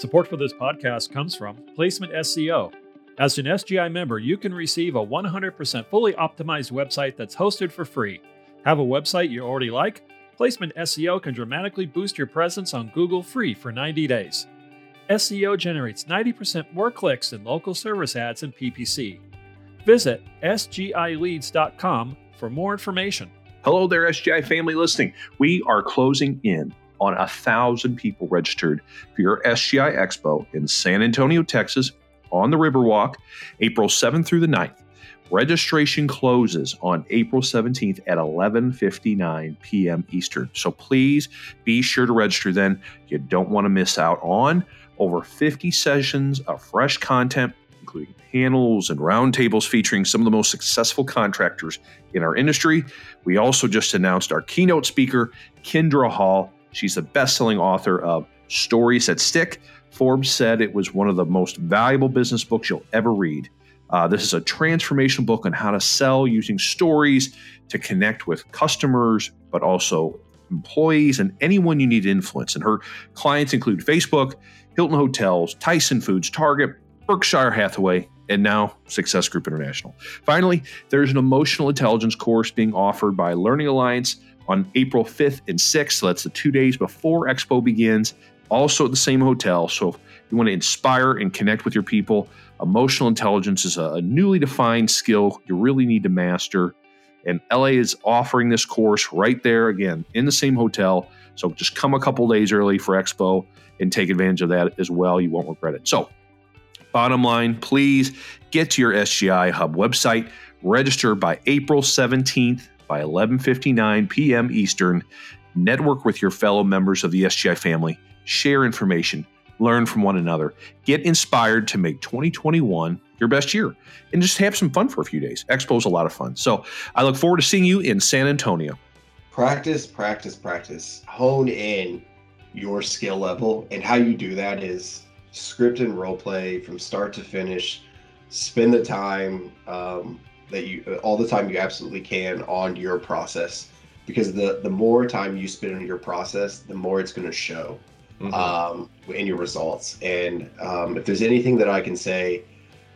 Support for this podcast comes from Placement SEO. As an SGI member, you can receive a 100% fully optimized website that's hosted for free. Have a website you already like? Placement SEO can dramatically boost your presence on Google free for 90 days. SEO generates 90% more clicks than local service ads and PPC. Visit sgileads.com for more information. Hello there, SGI family listening. We are closing in on a thousand people registered for your SGI Expo in San Antonio, Texas, on the Riverwalk, April 7th through the 9th. Registration closes on April 17th at 11:59 p.m. Eastern. So please be sure to register then. You don't want to miss out on over 50 sessions of fresh content including panels and roundtables featuring some of the most successful contractors in our industry. We also just announced our keynote speaker, Kindra Hall. She's the best-selling author of Stories That Stick. Forbes said it was one of the most valuable business books you'll ever read. Uh, this is a transformational book on how to sell using stories to connect with customers, but also employees and anyone you need to influence. And her clients include Facebook, Hilton Hotels, Tyson Foods, Target, Berkshire Hathaway, and now Success Group International. Finally, there's an emotional intelligence course being offered by Learning Alliance on April 5th and 6th. So that's the two days before Expo begins, also at the same hotel. So if you want to inspire and connect with your people, emotional intelligence is a newly defined skill you really need to master. And LA is offering this course right there again in the same hotel. So just come a couple days early for Expo and take advantage of that as well. You won't regret it. So, bottom line, please get to your SGI Hub website, register by April 17th by 11:59 p.m. Eastern. Network with your fellow members of the SGI family, share information, learn from one another, get inspired to make 2021 your best year, and just have some fun for a few days. Expo is a lot of fun. So I look forward to seeing you in San Antonio. Practice, practice, practice. Hone in your skill level. And how you do that is script and role play from start to finish. Spend the time um, that you, all the time you absolutely can on your process. Because the, the more time you spend on your process, the more it's going to show mm-hmm. um, in your results. And um, if there's anything that I can say,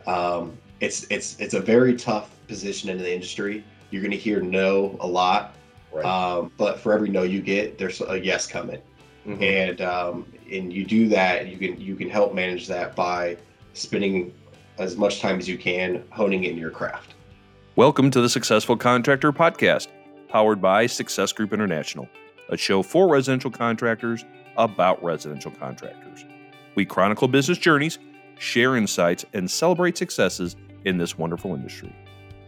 um, it's it's it's a very tough position in the industry. You're going to hear no a lot, right. um, but for every no you get, there's a yes coming, mm-hmm. and um, and you do that. You can you can help manage that by spending as much time as you can honing in your craft. Welcome to the Successful Contractor Podcast, powered by Success Group International, a show for residential contractors about residential contractors. We chronicle business journeys, share insights, and celebrate successes in this wonderful industry.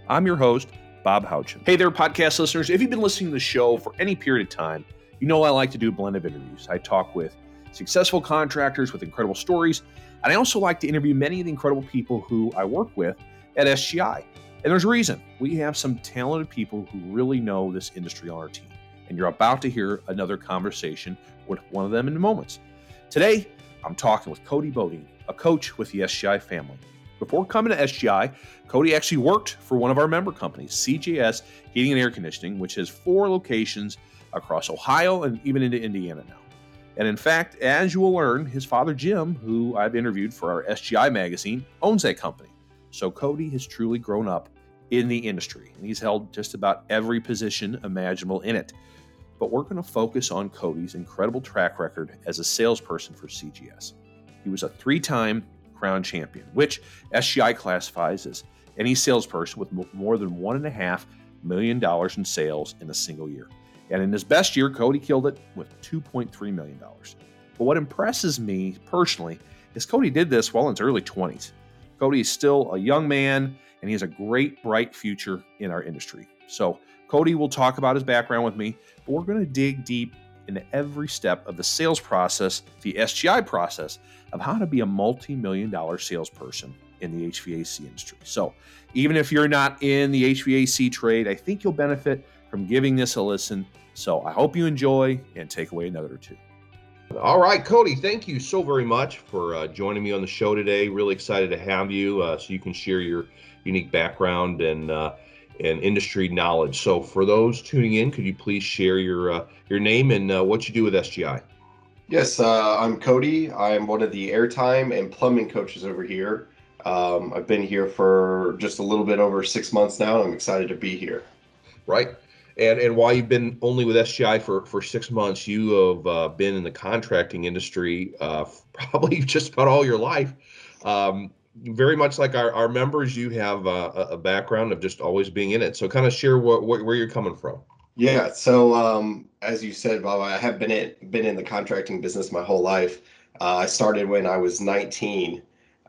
I'm your host, Bob Houchin. Hey there, podcast listeners. If you've been listening to the show for any period of time, you know I like to do a blend of interviews. I talk with successful contractors with incredible stories, and I also like to interview many of the incredible people who I work with at SGI. And there's a reason. We have some talented people who really know this industry on our team. And you're about to hear another conversation with one of them in moments. Today, I'm talking with Codey Bodine, a coach with the SGI family. Before coming to SGI, Codey actually worked for one of our member companies, CJS Heating and Air Conditioning, which has four locations across Ohio and even into Indiana now. And in fact, as you will learn, his father Jim, who I've interviewed for our SGI magazine, owns that company. So Codey has truly grown up in the industry, and he's held just about every position imaginable in it but we're going to focus on Codey's incredible track record as a salesperson for CJS. He was a three time crown champion, which SGI classifies as any salesperson with more than $1.5 million in sales in a single year. And in his best year, Codey killed it with $2.3 million. But what impresses me personally is Codey did this while in his early 20s. Codey is still a young man and he has a great, bright future in our industry. So, Codey will talk about his background with me, but we're going to dig deep into every step of the sales process, the SGI process, of how to be a multi million dollar salesperson in the HVAC industry. So, even if you're not in the HVAC trade, I think you'll benefit from giving this a listen. So, I hope you enjoy and take away another or two. All right, Codey, thank you so very much for uh, joining me on the show today. Really excited to have you uh, so you can share your unique background and uh, and industry knowledge. So, for those tuning in, could you please share your uh, your name and uh, what you do with SGI? Yes, uh, I'm Codey. I'm one of the airtime and plumbing coaches over here. Um, I've been here for just a little bit over six months now. I'm excited to be here. Right. And and while you've been only with SGI for for six months, you have uh, been in the contracting industry uh, probably just about all your life. Um, very much like our, our members, you have a, a background of just always being in it. So kind of share what, what where you're coming from. Yeah. So um, as you said, Bob, I have been in, been in the contracting business my whole life. Uh, I started when I was 19.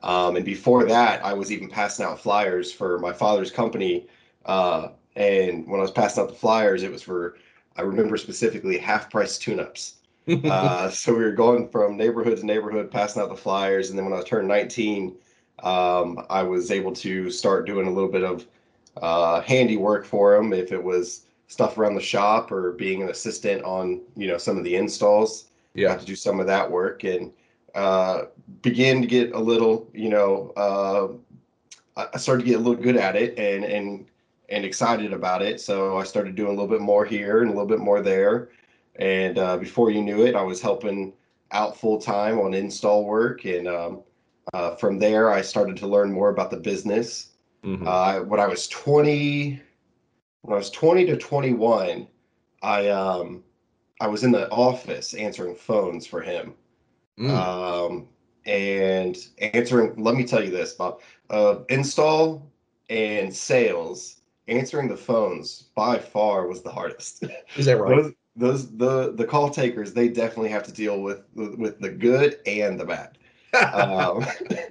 Um, and before that, I was even passing out flyers for my father's company. Uh, and when I was passing out the flyers, it was for, I remember specifically half price tune ups. uh, so we were going from neighborhood to neighborhood, passing out the flyers. And then when I turned 19, um, I was able to start doing a little bit of uh, handiwork for them. If it was stuff around the shop or being an assistant on you know some of the installs. Yeah, have to do some of that work and uh, begin to get a little you know uh, I started to get a little good at it and and and excited about it. So I started doing a little bit more here and a little bit more there. And uh, before you knew it, I was helping out full time on install work. And um, uh, from there, I started to learn more about the business. Mm-hmm. Uh, when I was 20, when I was 20 to 21, I um I was in the office answering phones for him. Mm. Um and answering let me tell you this, Bob. Uh install and sales, answering the phones by far was the hardest. Is that right? those, those the the call takers, they definitely have to deal with with the good and the bad. um,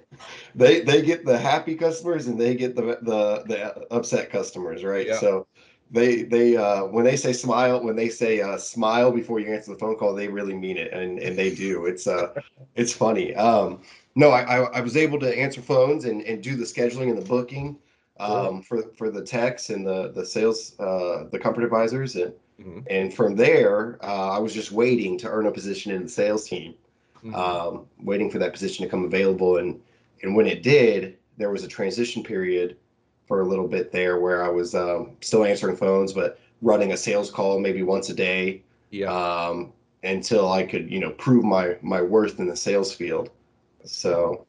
they they get the happy customers and they get the the the upset customers, right? Yeah. So they they uh when they say smile when they say uh smile before you answer the phone call they really mean it and and they do it's uh it's funny um no I, I was able to answer phones and and do the scheduling and the booking um for for the techs and the the sales uh the comfort advisors and mm-hmm. and from there uh i was just waiting to earn a position in the sales team mm-hmm. um waiting for that position to come available and and when it did there was a transition period for a little bit there where I was um, still answering phones, but running a sales call maybe once a day. Yeah. Um, until I could, you know, prove my my worth in the sales field. So.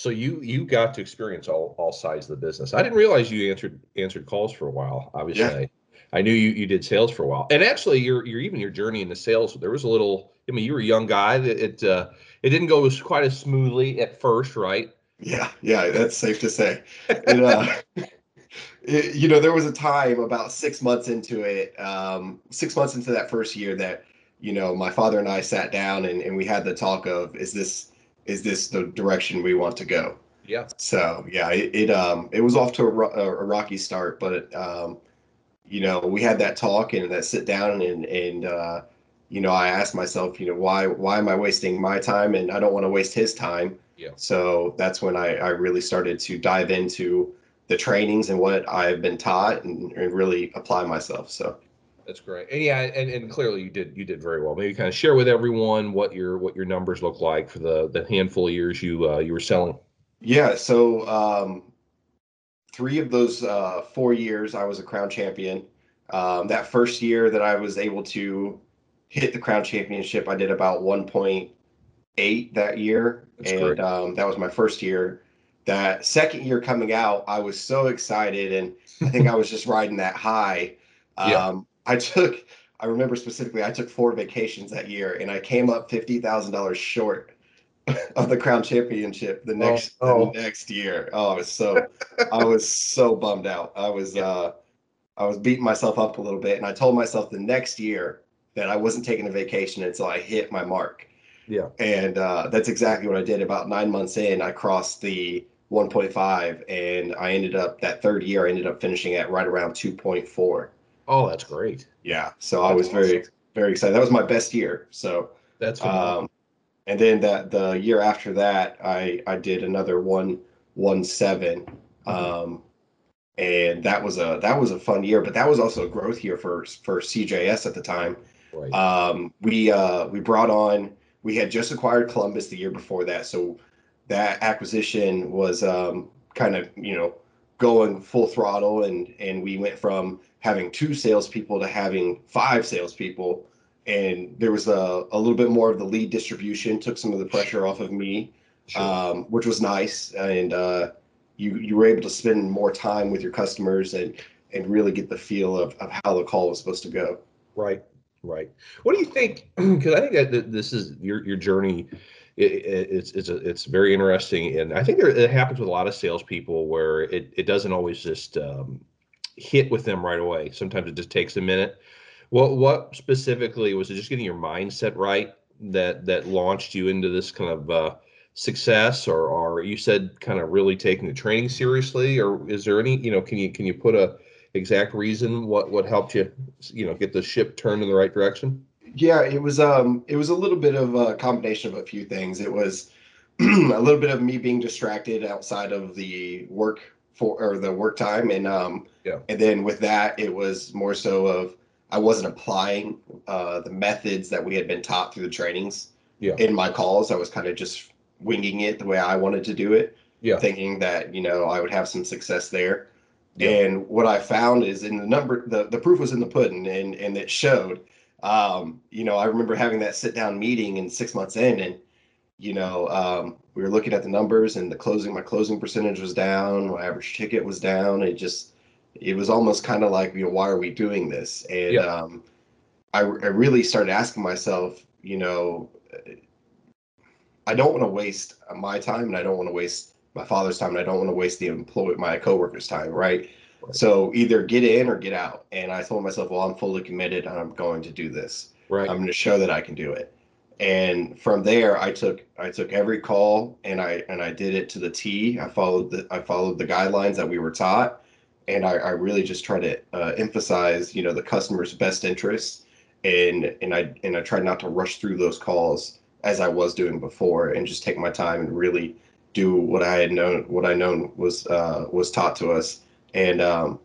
So you you got to experience all all sides of the business. I didn't realize you answered answered calls for a while. Obviously, yeah. I knew you, you did sales for a while, and actually, your your even your journey into sales. There was a little. I mean, you were a young guy. It it, uh, it didn't go as quite as smoothly at first, right? Yeah, yeah, that's safe to say. And, uh, it, you know, there was a time about six months into it, um, six months into that first year that, you know, my father and I sat down and, and we had the talk of, is this, is this the direction we want to go? Yeah. So yeah, it, it um it was off to a, a rocky start, but um, you know, we had that talk and that sit down and and uh, you know, I asked myself, you know, why why am I wasting my time and I don't want to waste his time yeah. So that's when I, I really started to dive into the trainings and what I've been taught and, and really apply myself. So that's great. And yeah, and, and clearly you did you did very well. Maybe kind of share with everyone what your what your numbers look like for the the handful of years you uh, you were selling. Yeah. So um, three of those uh, four years I was a crown champion. Um, that first year that I was able to hit the crown championship, I did about one point eight that year, That's and um, that was my first year. That second year coming out, I was so excited, and I think I was just riding that high. Um, yeah. I took, I remember specifically, I took four vacations that year, and I came up fifty thousand dollars short of the crown championship the oh, next oh, oh. the next year. Oh, I was so I was so bummed out. I was uh I was beating myself up a little bit and I told myself the next year that I wasn't taking a vacation until I hit my mark. Yeah. And uh, that's exactly what I did. About nine months in, I crossed the 1.5, and I ended up that third year. I ended up finishing at right around 2.4. Oh, that's great. Yeah. So that's I was awesome. very very excited. That was my best year. So that's um, and then that the year after that, I I did another one one seven. Um, and that was a that was a fun year, but that was also a growth year for for CJS at the time. Right. Um, we uh, we brought on we had just acquired Columbus the year before that, so that acquisition was um, kind of you know going full throttle, and and we went from having two salespeople to having five salespeople, and there was a, a little bit more of the lead distribution, took some of the pressure off of me, Sure. um, which was nice. And uh, you you were able to spend more time with your customers and and really get the feel of, of how the call was supposed to go. Right, right. What do you think? Because I think that this is your your journey. I i- it's it's a, it's very interesting, and I think there, it happens with a lot of salespeople where it it doesn't always just um, hit with them right away. Sometimes it just takes a minute. What what specifically was it? Just getting your mindset right that that launched you into this kind of uh, success, or or you said kind of really taking the training seriously, or is there any you know can you can you put a exact reason what what helped you you know get the ship turned in the right direction Yeah, it was um it was a little bit of a combination of a few things. It was a little bit of me being distracted outside of the work for or the work time and um Yeah. and then with that it was more so of I wasn't applying uh the methods that we had been taught through the trainings Yeah. in my calls. I was kind of just winging it the way I wanted to do it, yeah thinking that, you know, I would have some success there. Yeah. And what I found is in the number, the, the proof was in the pudding and, and it showed. Um, you know, I remember having that sit down meeting and six months in and, you know, um, we were looking at the numbers and the closing, my closing percentage was down, my average ticket was down. It just, it was almost kind of like, you know, why are we doing this? And Yeah. um, I, I really started asking myself, you know, I don't want to waste my time and I don't want to waste my father's time and I don't want to waste the employee, my coworkers' time, right? Right. So either get in or get out. And I told myself, well, I'm fully committed and I'm going to do this. right I'm going to show that I can do it. And from there, I took I took every call and I and I did it to the T. I followed the I followed the guidelines that we were taught, and I, I really just try to uh, emphasize you know the customer's best interests, and and I and I tried not to rush through those calls as I was doing before, and just take my time and really do what I had known what I known was uh, was taught to us, and um,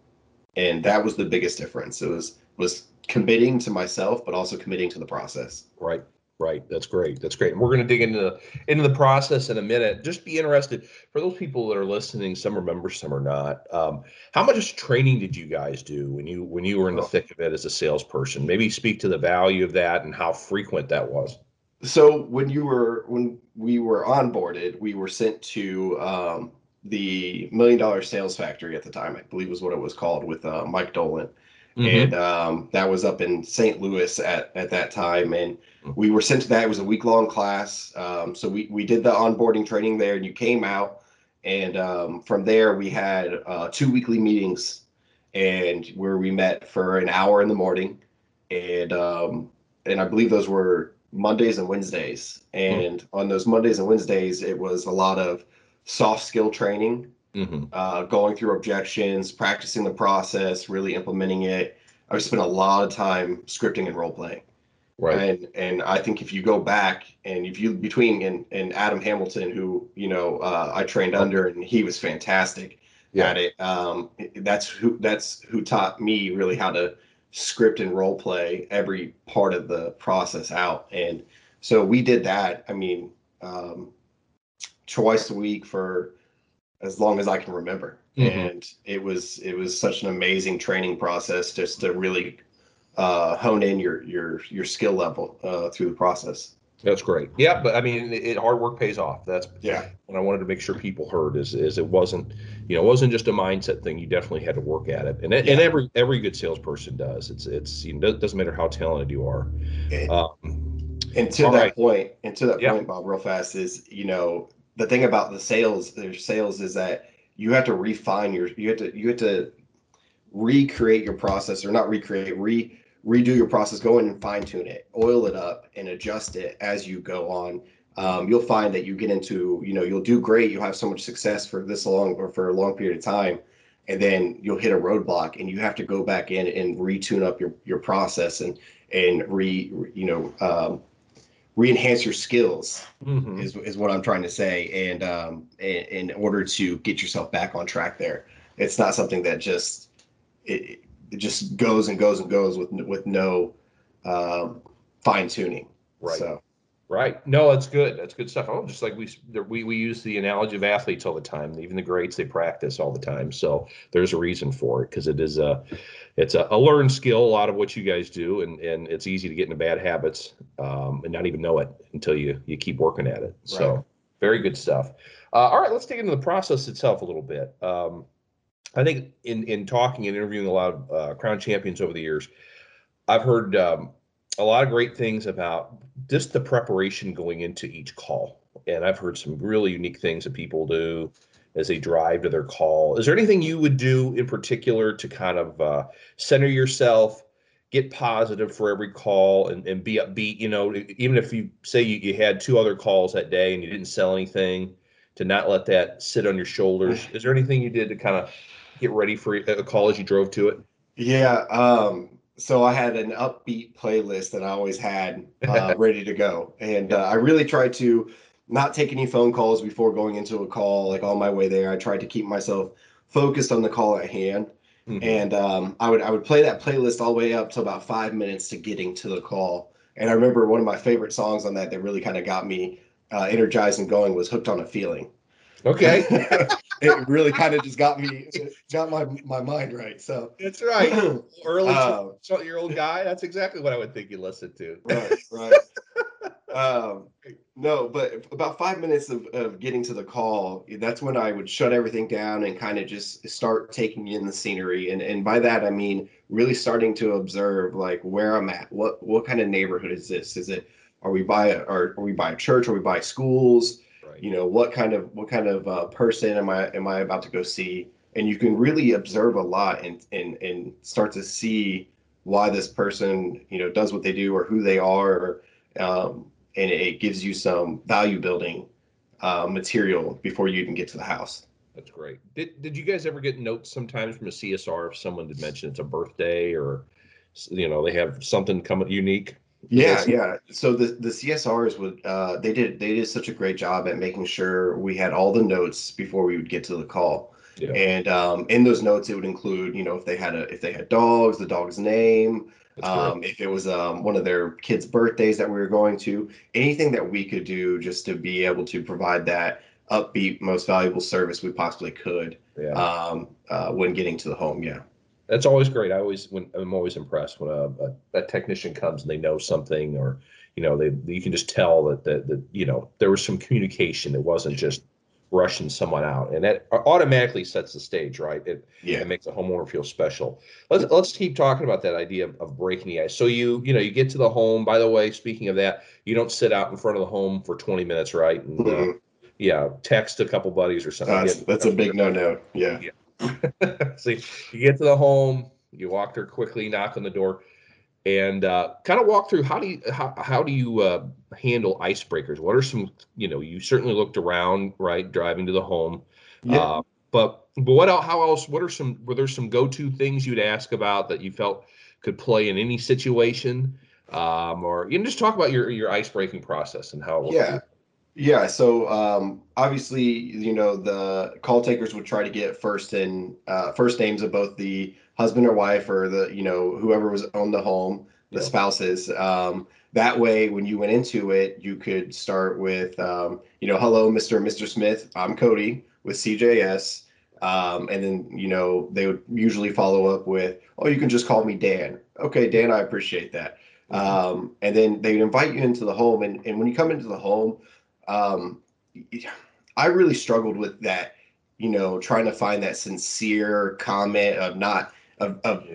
and that was the biggest difference. It was was committing to myself, but also committing to the process. right right that's great that's great and we're going to dig into the into the process in a minute just be interested for those people that are listening some are members some are not um, how much training did you guys do when you when you were in the Oh. thick of it as a salesperson maybe speak to the value of that and how frequent that was So when you were when we were onboarded, we were sent to um, the Million Dollar Sales Factory at the time, I believe was what it was called, with uh, Mike Dolan, Mhm. and um, that was up in St. Louis at at that time, and we were sent to that. It was a week long class, um, so we we did the onboarding training there, and you came out, and um, from there we had uh, two weekly meetings, and where we met for an hour in the morning, and um, and I believe those were Mondays and Wednesdays. And on those Mondays and Wednesdays, it was a lot of soft skill training, Mhm. uh, going through objections, practicing the process, really implementing it. I spent a lot of time scripting and role playing. right And and I think if you go back and if you between and, and Adam Hamilton, who you know uh, I trained under, and he was fantastic Yeah. at it. Um, that's who that's who taught me really how to script and role play every part of the process out. And so we did that. I mean, um, twice a week for as long as I can remember. Mhm. And it was it was such an amazing training process just to really uh, hone in your your your skill level uh, through the process. That's great. Yeah, but I mean, it, it- hard work pays off. That's Yeah. what I wanted to make sure people heard is is it wasn't, you know, it wasn't just a mindset thing. You definitely had to work at it, and it, and every every good salesperson does. It's it's you know, it doesn't matter how talented you are. And- Um, And to that right. point, and to that Yeah. point, Bob, real fast is you know the thing about the sales, their sales is that you have to refine your, you have to you have to recreate your process or not recreate, re redo your process, go in and fine tune it, oil it up, and adjust it as you go on. Um, you'll find that you get into, you know, you'll do great, you'll have so much success for this long or for a long period of time, and then you'll hit a roadblock, and you have to go back in and retune up your your process and and re you know um, re-enhance your skills mhm. is, is what i'm trying to say and um in, in order to get yourself back on track there it's not something that just it, it just goes and goes and goes with with no um fine tuning Right. so Right. No, that's good. That's good stuff. Oh, just like we we we use the analogy of athletes all the time. Even the greats, they practice all the time. So there's a reason for it because it is a it's a, a, learned skill. A lot of what you guys do, and and it's easy to get into bad habits um, and not even know it until you you keep working at it. Right. So very good stuff. Uh, all right, let's dig into the process itself a little bit. Um, I think in in talking and interviewing a lot of uh, crown champions over the years, I've heard um, a lot of great things about just the preparation going into each call. And I've heard some really unique things that people do as they drive to their call. Is there anything you would do in particular to kind of uh, center yourself, get positive for every call, and, and be upbeat? You know, even if you say you, you had two other calls that day and you didn't sell anything, to not let that sit on your shoulders. Is there anything you did to kind of get ready for a call as you drove to it? Yeah. Um, so I had an upbeat playlist that I always had uh, ready to go, and uh, I really tried to not take any phone calls before going into a call. Like on my way there, I tried to keep myself focused on the call at hand, mm-hmm. and um, I would I would play that playlist all the way up to about five minutes to getting to the call. And I remember one of my favorite songs on that that really kind of got me uh, energized and going was "Hooked on a Feeling." Okay. it really kind of just got me got my my mind right. So that's right. Early um, year old guy. That's exactly what I would think you listen to. Right. Right. Um, no, but about five minutes of, of getting to the call, that's when I would shut everything down and kind of just start taking in the scenery. And and by that I mean really starting to observe like where I'm at. What what kind of neighborhood is this? Is it are we by a, are, are we by a church? Are we by schools? Right. You know, what kind of what kind of uh, person am I am I about to go see? And you can really observe a lot and and and start to see why this person you know does what they do or who they are, um, and it gives you some value building uh, material before you even get to the house. That's great. Did did you guys ever get notes sometimes from a CSR if someone did mention it's a birthday or you know they have something coming unique? Yeah, yeah. So the the CSRs would uh, they did they did such a great job at making sure we had all the notes before we would get to the call. Yeah. And um, in those notes, it would include, you know, if they had a if they had dogs, the dog's name, um, if it was um, one of their kids' birthdays that we were going to, anything that we could do just to be able to provide that upbeat, most valuable service we possibly could yeah. um, uh, when getting to the home. Yeah that's always great. I always when I'm always impressed when a, a, a, technician comes and they know something or you know they you can just tell that that, that you know there was some communication. It wasn't just rushing someone out, and that automatically sets the stage, right? It yeah. it makes a homeowner feel special. Let's let's keep talking about that idea of, of breaking the ice. So you you know you get to the home. By the way, speaking of that, you don't sit out in front of the home for 20 minutes, right? And, uh, mm-hmm. uh, yeah, text a couple buddies or something. That's, that's a big no no. Yeah. yeah. so you get to the home, you walk there quickly, knock on the door, and uh, kind of walk through how do you how, how do you uh, handle icebreakers? What are some you know you certainly looked around right driving to the home, yeah. Uh, but but what else? How else? What are some were there some go to things you'd ask about that you felt could play in any situation? Um, or you can just talk about your your ice breaking process and how it yeah. Yeah, so um, obviously, you know, the call takers would try to get first and uh, first names of both the husband or wife or the, you know, whoever was on the home, the yeah. spouses. Um, that way, when you went into it, you could start with, um, you know, hello, Mr. and Mr. Smith. I'm Codey with CJS. Um, and then, you know, they would usually follow up with, oh, you can just call me Dan. Okay, Dan, I appreciate that. Mm-hmm. Um, and then they would invite you into the home. And, and when you come into the home, um, I really struggled with that, you know, trying to find that sincere comment of not of of,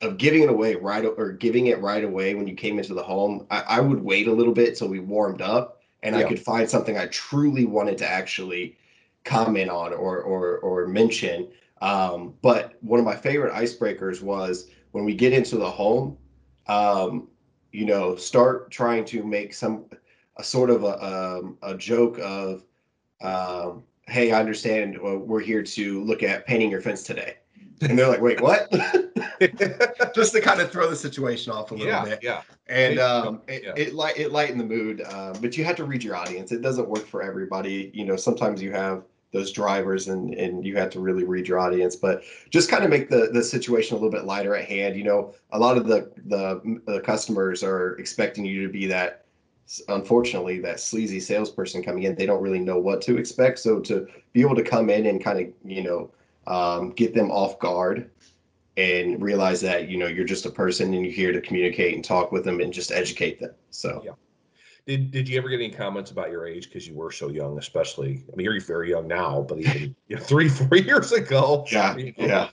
of giving it away right or giving it right away when you came into the home. I, I would wait a little bit till we warmed up and yeah. I could find something I truly wanted to actually comment on or or or mention. Um, but one of my favorite icebreakers was when we get into the home, um, you know, start trying to make some a sort of a, um, a joke of, um, hey, I understand well, we're here to look at painting your fence today. And they're like, wait, what? Just to kind of throw the situation off a little yeah, bit. Yeah. And um, it, yeah. it, light, it lightened the mood. Uh, but you have to read your audience. It doesn't work for everybody. You know, sometimes you have those drivers and and you have to really read your audience but just kind of make the the situation a little bit lighter at hand you know a lot of the the, the customers are expecting you to be that unfortunately that sleazy salesperson coming in they don't really know what to expect so to be able to come in and kind of you know um, get them off guard and realize that you know you're just a person and you're here to communicate and talk with them and just educate them. So yeah. Did, did you ever get any comments about your age? Because you were so young especially i mean you're very young now but even you know, three four years ago. Yeah you know, yeah.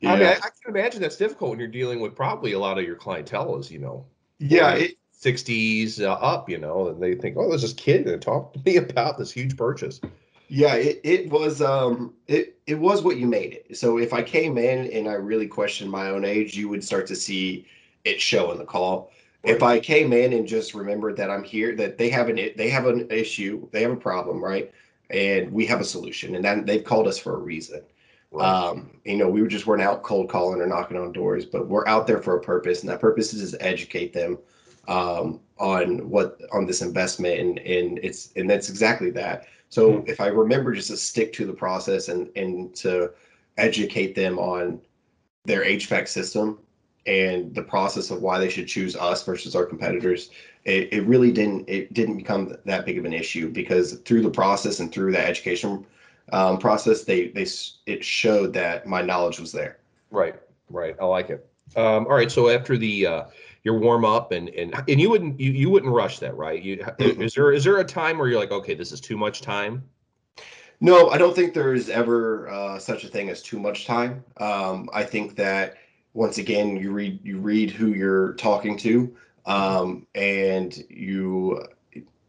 Yeah. I mean, I, I, can imagine that's difficult when you're dealing with probably a lot of your clientele is, you know, yeah, it, 60s uh, up, you know, and they think, oh, there's this kid to talk to me about this huge purchase. Yeah, it, it was um it it was what you made it. So if I came in and I really questioned my own age, you would start to see it show in the call. Right. If I came in and just remembered that I'm here, that they have an they have an issue, they have a problem, right? And we have a solution, and then they've called us for a reason. Right. Um, you know, we were just weren't out cold calling or knocking on doors, but we're out there for a purpose, and that purpose is to educate them um, on what on this investment, and and it's and that's exactly that. So mm-hmm. if I remember just to stick to the process and and to educate them on their HVAC system and the process of why they should choose us versus our competitors, it, it really didn't it didn't become that big of an issue because through the process and through that education um, process, they they it showed that my knowledge was there. Right, right. I like it. Um, all right. So after the uh, your warm up and and and you wouldn't you, you wouldn't rush that, right? You is there is there a time where you're like, okay, this is too much time? No, I don't think there is ever uh, such a thing as too much time. Um, I think that once again, you read you read who you're talking to, um, and you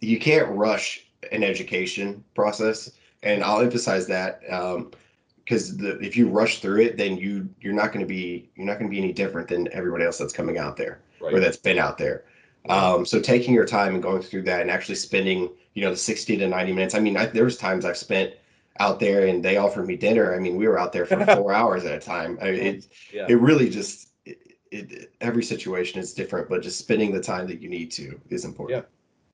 you can't rush an education process and I'll emphasize that because um, if you rush through it, then you you're not going to be you're not going to be any different than everybody else that's coming out there right. or that's been out there. Um, so taking your time and going through that and actually spending you know the 60 to 90 minutes. I mean, I, there was times I've spent out there and they offered me dinner. I mean, we were out there for four hours at a time. I mean, it yeah. it really just it, it, every situation is different, but just spending the time that you need to is important. Yeah.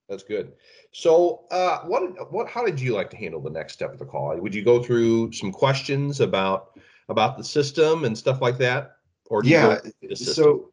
That's good. So, uh, what what how did you like to handle the next step of the call? Would you go through some questions about about the system and stuff like that, or yeah? So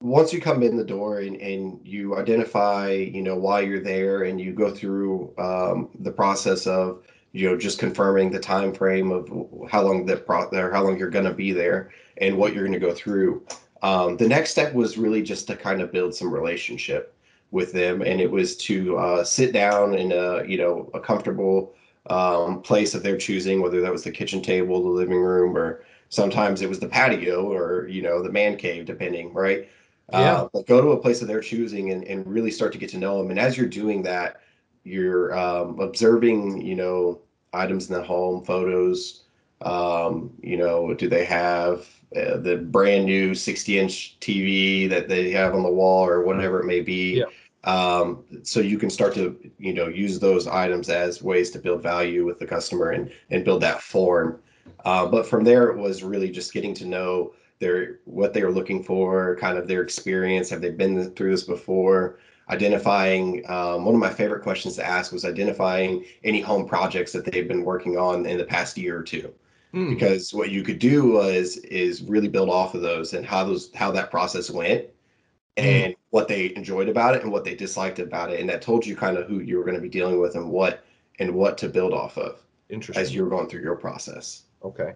once you come in the door and, and you identify, you know, why you're there, and you go through um, the process of you know just confirming the time frame of how long that pro or how long you're going to be there and what you're going to go through. Um, the next step was really just to kind of build some relationship with them, and it was to uh, sit down in a you know a comfortable um, place of their choosing, whether that was the kitchen table, the living room, or sometimes it was the patio or you know the man cave, depending, right? Yeah. Uh, but go to a place of their choosing and, and really start to get to know them. And as you're doing that, you're um, observing, you know, items in the home, photos. Um, you know, do they have uh, the brand new 60 inch TV that they have on the wall or whatever it may be. Yeah. Um, so you can start to, you know, use those items as ways to build value with the customer and, and build that form. Uh, but from there, it was really just getting to know their, what they were looking for, kind of their experience. Have they been through this before? Identifying, um, one of my favorite questions to ask was identifying any home projects that they've been working on in the past year or two. Hmm. because what you could do was is really build off of those and how those how that process went hmm. and mm. what they enjoyed about it and what they disliked about it and that told you kind of who you were going to be dealing with and what and what to build off of interesting as you were going through your process okay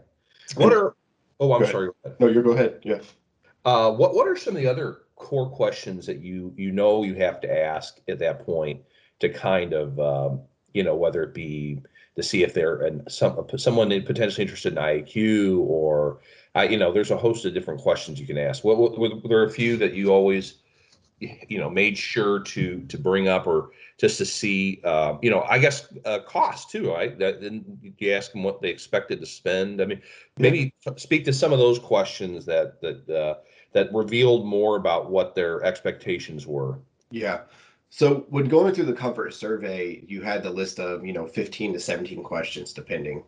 what are oh i'm sorry no you go ahead yeah. Uh, what what are some of the other core questions that you you know you have to ask at that point to kind of um, you know whether it be to see if they're and some someone potentially interested in IAQ or uh, you know there's a host of different questions you can ask. What were, were there a few that you always you know made sure to to bring up or just to see uh, you know I guess uh, cost too right? That then you ask them what they expected to spend. I mean maybe speak to some of those questions that that uh, that revealed more about what their expectations were. Yeah. So when going through the comfort survey, you had the list of, you know, 15 to 17 questions depending.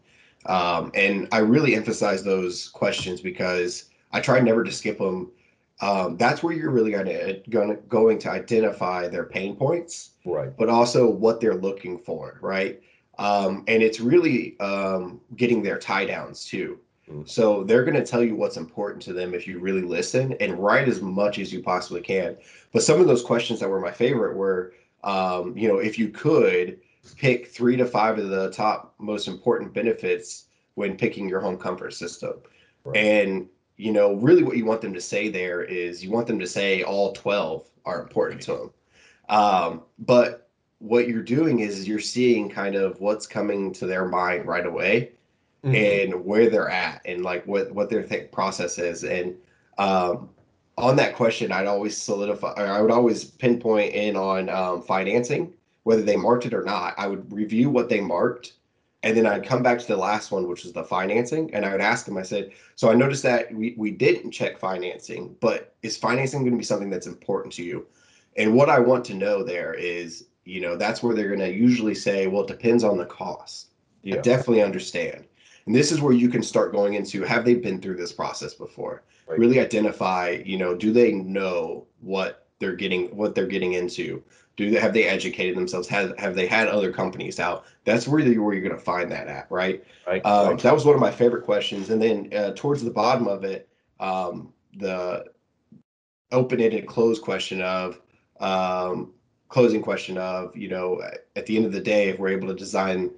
Um, and I really emphasize those questions because I try never to skip them. Um, that's where you're really gonna, gonna going to identify their pain points, right? But also what they're looking for, right? Um, and it's really um, getting their tie downs too. Mm. So they're going to tell you what's important to them if you really listen and write as much as you possibly can. But some of those questions that were my favorite were um, you know, if you could pick three to five of the top most important benefits when picking your home comfort system. Right. And, you know, really what you want them to say there is you want them to say all 12 are important to them. Um, but what you're doing is you're seeing kind of what's coming to their mind right away mm-hmm. and where they're at and like what, what their th- process is. And, um, on that question, I'd always solidify, I would always pinpoint in on um, financing, whether they marked it or not. I would review what they marked, and then I'd come back to the last one, which is the financing, and I would ask them. I said, "So I noticed that we we didn't check financing, but is financing going to be something that's important to you?" And what I want to know there is, you know, that's where they're going to usually say, "Well, it depends on the cost." Yeah. I definitely understand. And this is where you can start going into have they been through this process before? Right. Really identify, you know, do they know what they're getting what they're getting into? Do they have they educated themselves? Have have they had other companies out? That's really where you're going to find that at, right? Right. Um, right. That was one of my favorite questions. And then uh, towards the bottom of it, um, the open-ended close question of um, closing question of you know at the end of the day if we're able to design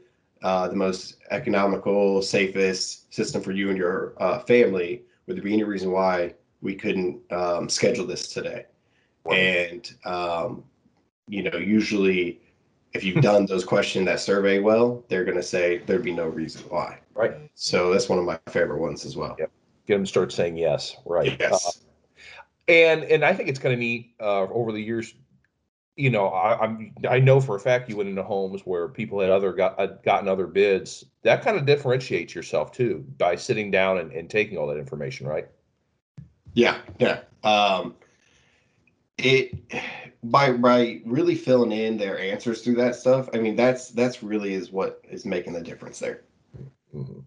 uh, the most economical, safest system for you and your uh, family, would there be any reason why we couldn't um, schedule this today? And um, you know, usually, if you've done those questions that survey well, they're going to say there'd be no reason why. Right. So that's one of my favorite ones as well. Yep. Get them to start saying yes. Right. Yes. Uh, and and I think it's kind of neat uh, over the years you know, I, am I know for a fact you went into homes where people had other got had gotten other bids. That kind of differentiates yourself too by sitting down and, and taking all that information, right? Yeah, yeah. Um, it by by really filling in their answers through that stuff. I mean, that's that's really is what is making the difference there. Mm-hmm.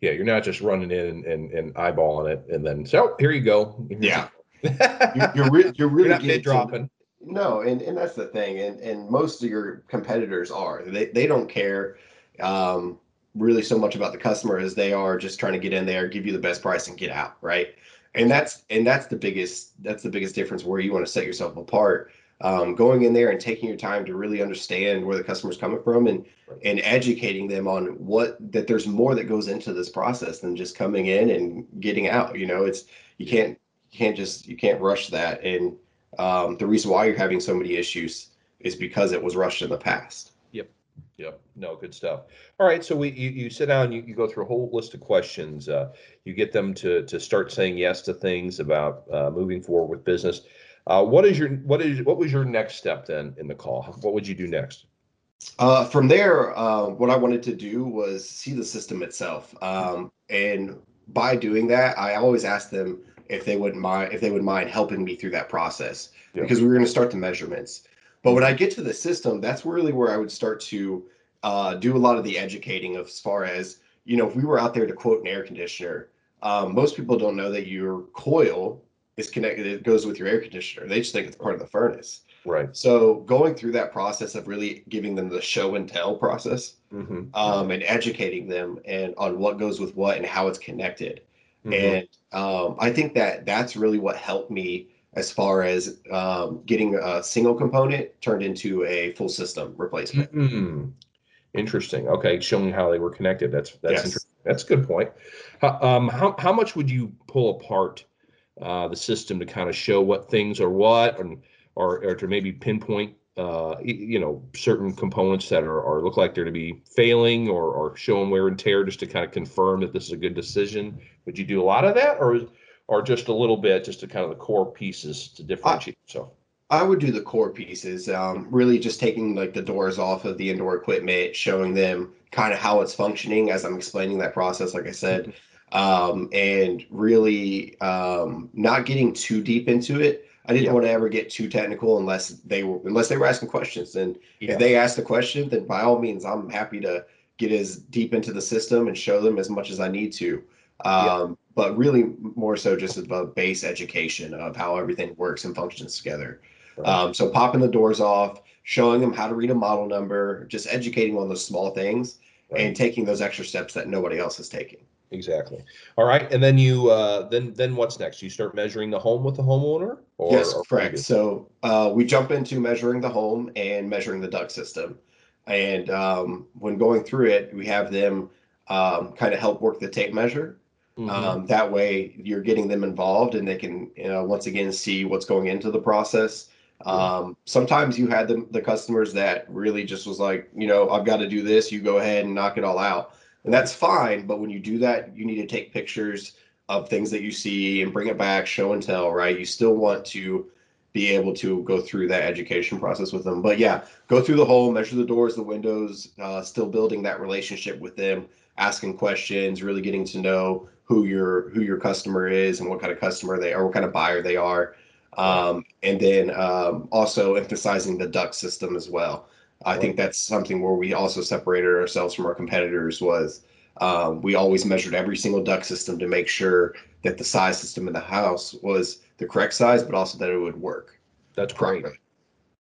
Yeah, you're not just running in and, and, eyeballing it and then so here you go. Yeah. you're, you're, re- you're really you're not dropping. No, and, and that's the thing, and and most of your competitors are they they don't care um, really so much about the customer as they are just trying to get in there, give you the best price, and get out, right? And that's and that's the biggest that's the biggest difference where you want to set yourself apart. Um, going in there and taking your time to really understand where the customer's coming from and and educating them on what that there's more that goes into this process than just coming in and getting out. You know, it's you can't you can't just you can't rush that and um, the reason why you're having so many issues is because it was rushed in the past. Yep. No, good stuff. All right. So we you, you sit down, you, you go through a whole list of questions. Uh, you get them to to start saying yes to things about uh, moving forward with business. Uh, what is your what is what was your next step then in the call? What would you do next? Uh, from there, uh, what I wanted to do was see the system itself, um, and by doing that, I always ask them, if they wouldn't mind if they would mind helping me through that process yeah. because we were going to start the measurements. But when I get to the system, that's really where I would start to uh, do a lot of the educating of as far as you know if we were out there to quote an air conditioner. Um, most people don't know that your coil is connected. It goes with your air conditioner. They just think it's part of the furnace. Right. So going through that process of really giving them the show and tell process, mm-hmm. um, and educating them and on what goes with what and how it's connected. Mm-hmm. And um, I think that that's really what helped me as far as um, getting a single component turned into a full system replacement. Mm-hmm. Interesting. Okay, showing how they were connected. That's that's yes. interesting. That's a good point. How, um, how how much would you pull apart uh, the system to kind of show what things are what, and or or to maybe pinpoint uh, you know certain components that are, are look like they're to be failing or, or showing wear and tear just to kind of confirm that this is a good decision would you do a lot of that or or just a little bit just to kind of the core pieces to differentiate yourself i would do the core pieces um, really just taking like the doors off of the indoor equipment showing them kind of how it's functioning as i'm explaining that process like i said mm-hmm. um, and really um, not getting too deep into it I didn't yeah. want to ever get too technical unless they were unless they were asking questions. And yeah. if they asked a question, then by all means, I'm happy to get as deep into the system and show them as much as I need to. Um, yeah. But really, more so just about base education of how everything works and functions together. Right. Um, so popping the doors off, showing them how to read a model number, just educating on those small things, right. and taking those extra steps that nobody else is taking. Exactly. All right, and then you uh, then then what's next? You start measuring the home with the homeowner. Or, yes, or correct. So uh, we jump into measuring the home and measuring the duct system, and um, when going through it, we have them um, kind of help work the tape measure. Mm-hmm. Um, that way, you're getting them involved, and they can you know, once again see what's going into the process. Um, sometimes you had the, the customers that really just was like, you know, I've got to do this. You go ahead and knock it all out and that's fine. But when you do that, you need to take pictures of things that you see and bring it back, show and tell, right? You still want to be able to go through that education process with them. But yeah, go through the hole, measure the doors, the windows, uh, still building that relationship with them, asking questions, really getting to know who your who your customer is and what kind of customer they are, what kind of buyer they are. Um, and then um, also emphasizing the duct system as well. I think that's something where we also separated ourselves from our competitors was um, we always measured every single duct system to make sure that the size system in the house was the correct size, but also that it would work. That's great.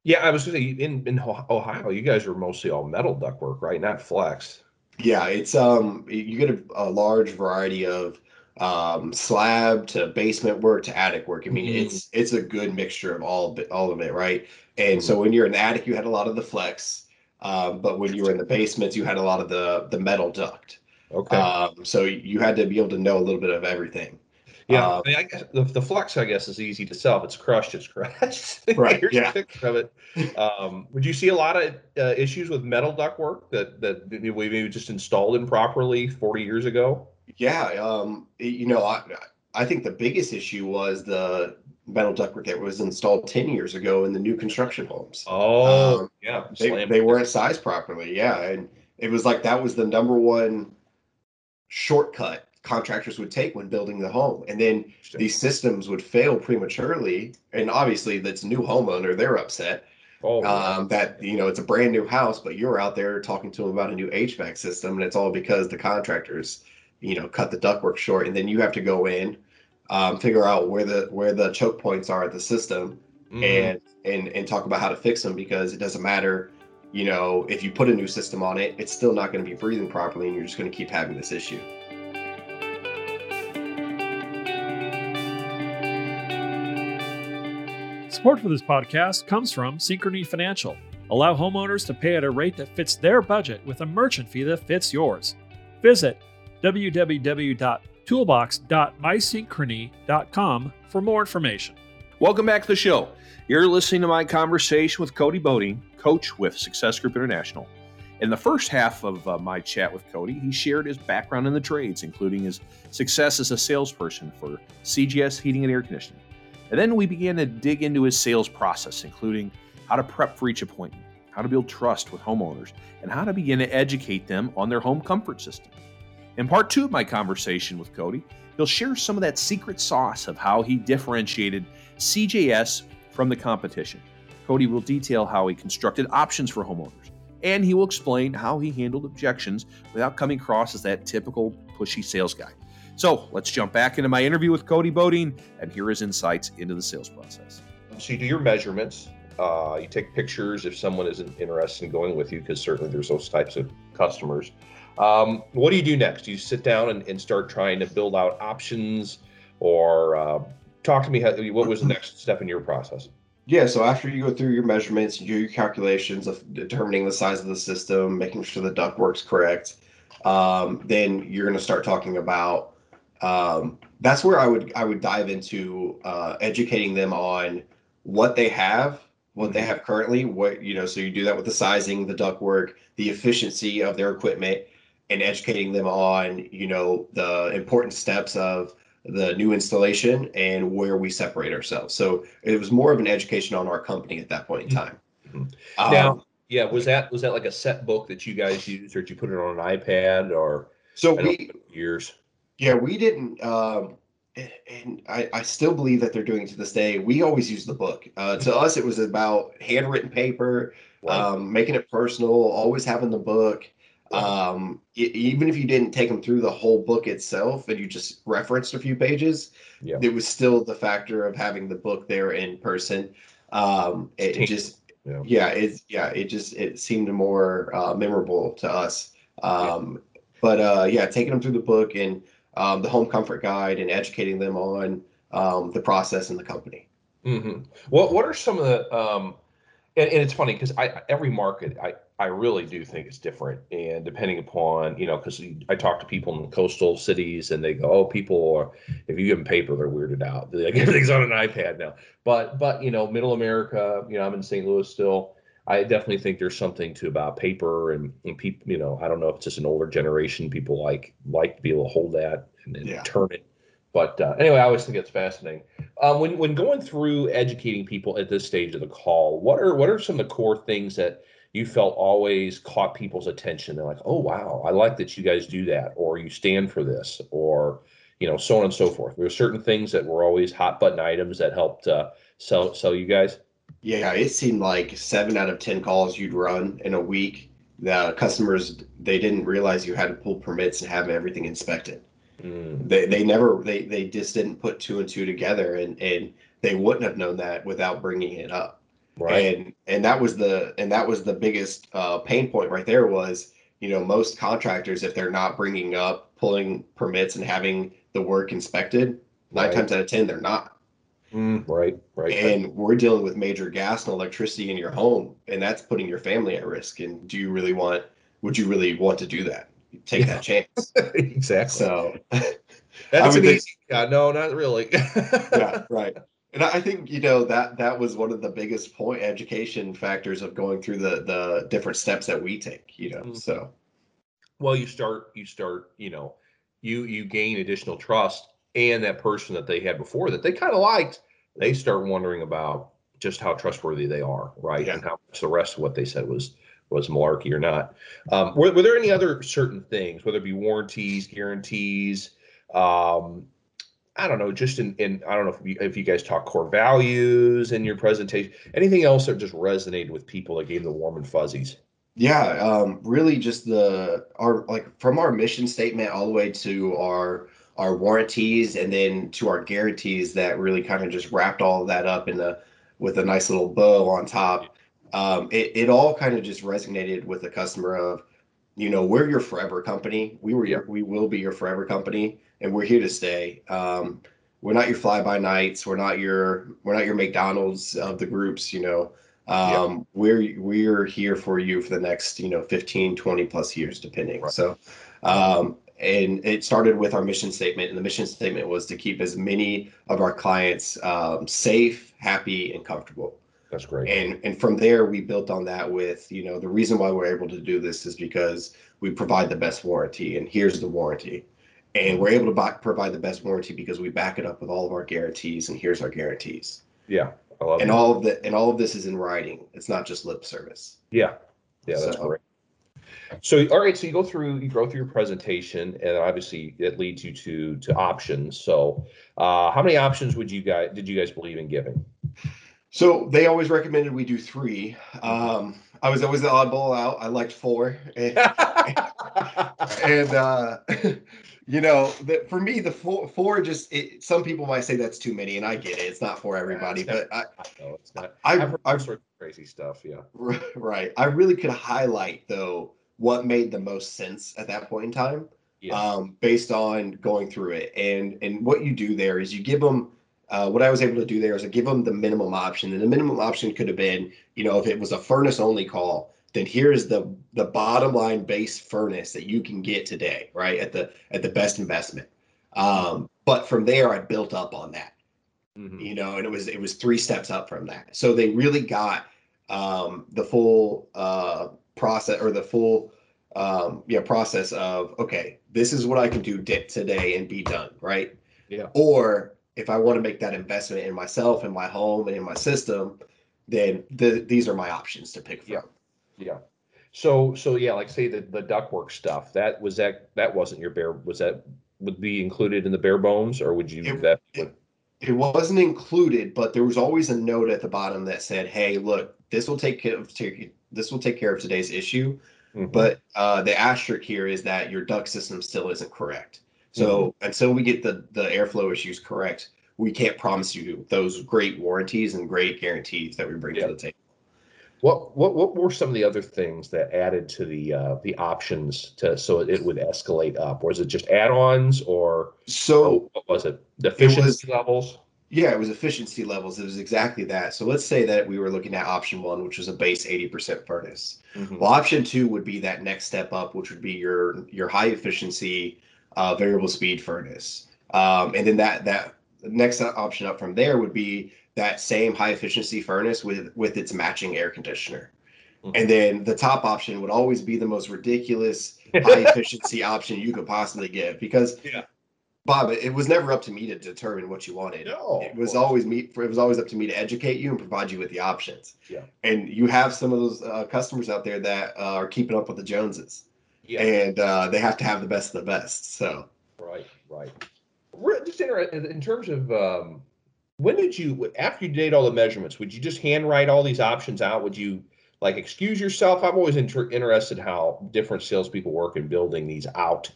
Yeah, I was going to say in, in Ohio, you guys are mostly all metal ductwork, right? Not flex. Yeah, it's um you get a, a large variety of um slab to basement work to attic work. I mean, mm-hmm. it's it's a good mixture of all of it, all of it, right? And so when you're in the attic, you had a lot of the flex, um, but when you were in the basements, you had a lot of the the metal duct. Okay. Um, so you had to be able to know a little bit of everything. Yeah, um, I, mean, I guess the, the flex, I guess, is easy to sell. If it's crushed, it's crushed. Right. Here's yeah. a picture of it. Um, would you see a lot of uh, issues with metal ductwork that that we maybe just installed improperly 40 years ago? Yeah. Um, you know, I I think the biggest issue was the metal ductwork that was installed 10 years ago in the new construction homes. Oh, um, yeah. They, they weren't sized properly. Yeah. And it was like that was the number one shortcut contractors would take when building the home. And then these systems would fail prematurely. And obviously, that's new homeowner, they're upset. Oh, um, that you know it's a brand new house, but you're out there talking to them about a new HVAC system, and it's all because the contractors, you know, cut the ductwork short, and then you have to go in um, figure out where the where the choke points are at the system mm-hmm. and and and talk about how to fix them because it doesn't matter you know if you put a new system on it it's still not going to be breathing properly and you're just going to keep having this issue Support for this podcast comes from Synchrony Financial. Allow homeowners to pay at a rate that fits their budget with a merchant fee that fits yours. Visit www toolbox.mysynchrony.com for more information. Welcome back to the show. You're listening to my conversation with Codey Bodine, coach with Success Group International. In the first half of uh, my chat with Codey, he shared his background in the trades, including his success as a salesperson for CJS Heating and Air Conditioning. And then we began to dig into his sales process, including how to prep for each appointment, how to build trust with homeowners, and how to begin to educate them on their home comfort system. In part two of my conversation with Codey, he'll share some of that secret sauce of how he differentiated CJS from the competition. Codey will detail how he constructed options for homeowners, and he will explain how he handled objections without coming across as that typical pushy sales guy. So let's jump back into my interview with Codey Bodine and hear his insights into the sales process. So you do your measurements. Uh, you take pictures if someone isn't interested in going with you, because certainly there's those types of customers. Um, what do you do next? Do you sit down and, and start trying to build out options or uh, talk to me? How, what was the next step in your process? Yeah, so after you go through your measurements, you do your calculations of determining the size of the system, making sure the duct works correct, um, then you're going to start talking about. Um, that's where I would I would dive into uh, educating them on what they have, what they mm-hmm. have currently, what you know. So you do that with the sizing, the duct work, the efficiency of their equipment, and educating them on you know the important steps of the new installation and where we separate ourselves. So it was more of an education on our company at that point in mm-hmm. time. Mm-hmm. Now, um, yeah, was that was that like a set book that you guys used, or did you put it on an iPad, or so we years? Yeah, we didn't. Um, and I, I still believe that they're doing it to this day. We always use the book. Uh, to us, it was about handwritten paper, um, making it personal, always having the book. Um, it, even if you didn't take them through the whole book itself and you just referenced a few pages, yeah. it was still the factor of having the book there in person. Um, it, it just, yeah. yeah, it's yeah, it just it seemed more uh, memorable to us. Um, But uh, yeah, taking them through the book and um, the home comfort guide and educating them on um, the process and the company. Mm-hmm. What What are some of the um, and, and it's funny because I every market I I really do think it's different, and depending upon you know because I talk to people in the coastal cities and they go, oh, people are if you give them paper, they're weirded out. Like everything's on an iPad now. But but you know, Middle America, you know, I'm in St. Louis still. I definitely think there's something to about paper and, and people. You know, I don't know if it's just an older generation. People like like to be able to hold that and, and yeah. turn it but uh, anyway, I always think it's fascinating. Um, when when going through educating people at this stage of the call, what are what are some of the core things that you felt always caught people's attention? They're like, "Oh wow, I like that you guys do that," or "You stand for this," or you know, so on and so forth. There are certain things that were always hot button items that helped uh, sell sell you guys. Yeah, it seemed like seven out of ten calls you'd run in a week. The customers they didn't realize you had to pull permits and have everything inspected. Mm. They they never they they just didn't put two and two together, and and they wouldn't have known that without bringing it up. Right. And and that was the and that was the biggest uh, pain point right there was you know most contractors if they're not bringing up pulling permits and having the work inspected nine right. times out of ten they're not. Mm, right, right. And right. we're dealing with major gas and electricity in your home, and that's putting your family at risk. And do you really want? Would you really want to do that? take yeah. that chance. exactly. So that's an easy. Yeah, no, not really. yeah, right. And I think you know that that was one of the biggest point education factors of going through the the different steps that we take. You know, mm-hmm. so. Well, you start. You start. You know, you you gain additional trust, and that person that they had before that they kind of liked, they start wondering about just how trustworthy they are, right? Yeah. And how much the rest of what they said was was malarkey or not. Um, were, were, there any other certain things, whether it be warranties, guarantees? Um, I don't know, just in, in I don't know if you, if you guys talk core values in your presentation, anything else that just resonated with people that gave the warm and fuzzies? Yeah, um, really just the our like from our mission statement all the way to our our warranties and then to our guarantees that really kind of just wrapped all of that up in the with a nice little bow on top um, it, it all kind of just resonated with the customer of, you know, we're your forever company. We were your, we will be your forever company, and we're here to stay. Um, we're not your fly by nights. We're not your we're not your McDonald's of the groups. You know, um, we're we're here for you for the next you know 15, 20 plus years, depending. Right. So, um, and it started with our mission statement, and the mission statement was to keep as many of our clients um, safe, happy, and comfortable. That's great. And and from there we built on that with, you know, the reason why we're able to do this is because we provide the best warranty and here's the warranty. And we're able to buy, provide the best warranty because we back it up with all of our guarantees and here's our guarantees. Yeah. I love and that. all of the and all of this is in writing. It's not just lip service. Yeah. Yeah, that's so, great. So all right, so you go through you go through your presentation, and obviously it leads you to to options. So, uh, how many options would you guys did you guys believe in giving? So they always recommended we do three. Um, I was always the oddball out. I liked four, and, and uh, you know, the, for me, the four, four just it, some people might say that's too many, and I get it. It's not for everybody, yeah, but I, know it's not. I, I've heard I, sort of crazy stuff. Yeah, right. I really could highlight though what made the most sense at that point in time, yeah. um, based on going through it, and and what you do there is you give them uh, what I was able to do there is I give them the minimum option, and the minimum option could have been, you know, if it was a furnace only call, then here's the the bottom line base furnace that you can get today, right at the at the best investment. Um, but from there, I built up on that, mm-hmm. you know, and it was it was three steps up from that. So they really got um, the full uh, process or the full um, yeah process of okay, this is what I can do today and be done, right? Yeah. Or if I want to make that investment in myself in my home and in my system, then the, these are my options to pick from. Yeah. Yeah. So so yeah, like say the the ductwork stuff. That was that that wasn't your bare was that would be included in the bare bones or would you it, that it, it wasn't included, but there was always a note at the bottom that said, "Hey, look, this will take care of this will take care of today's issue." Mm-hmm. But uh, the asterisk here is that your duct system still isn't correct. So mm-hmm. until we get the the airflow issues correct, we can't promise you those great warranties and great guarantees that we bring to the table. What what what were some of the other things that added to the uh, the options to so it would escalate up? Was it just add-ons or So what was it? The efficiency levels? Yeah, it was efficiency levels. It was exactly that. So let's say that we were looking at option one, which was a base 80% furnace. Mhm. Well, option two would be that next step up, which would be your your high efficiency uh, variable speed furnace. Um, and then that that next option up from there would be that same high efficiency furnace with with its matching air conditioner. Mhm. And then the top option would always be the most ridiculous high efficiency option you could possibly get because Yeah. Bob, it was never up to me to determine what you wanted. No, it was always me. It was always up to me to educate you and provide you with the options. Yeah. And you have some of those uh, customers out there that uh, are keeping up with the Joneses, Yeah. and uh, they have to have the best of the best. So Right, right. Just interested in terms of um, when did you after you did all the measurements? Would you just handwrite all these options out? Would you like excuse yourself? I'm always inter- interested how different salespeople work in building these out.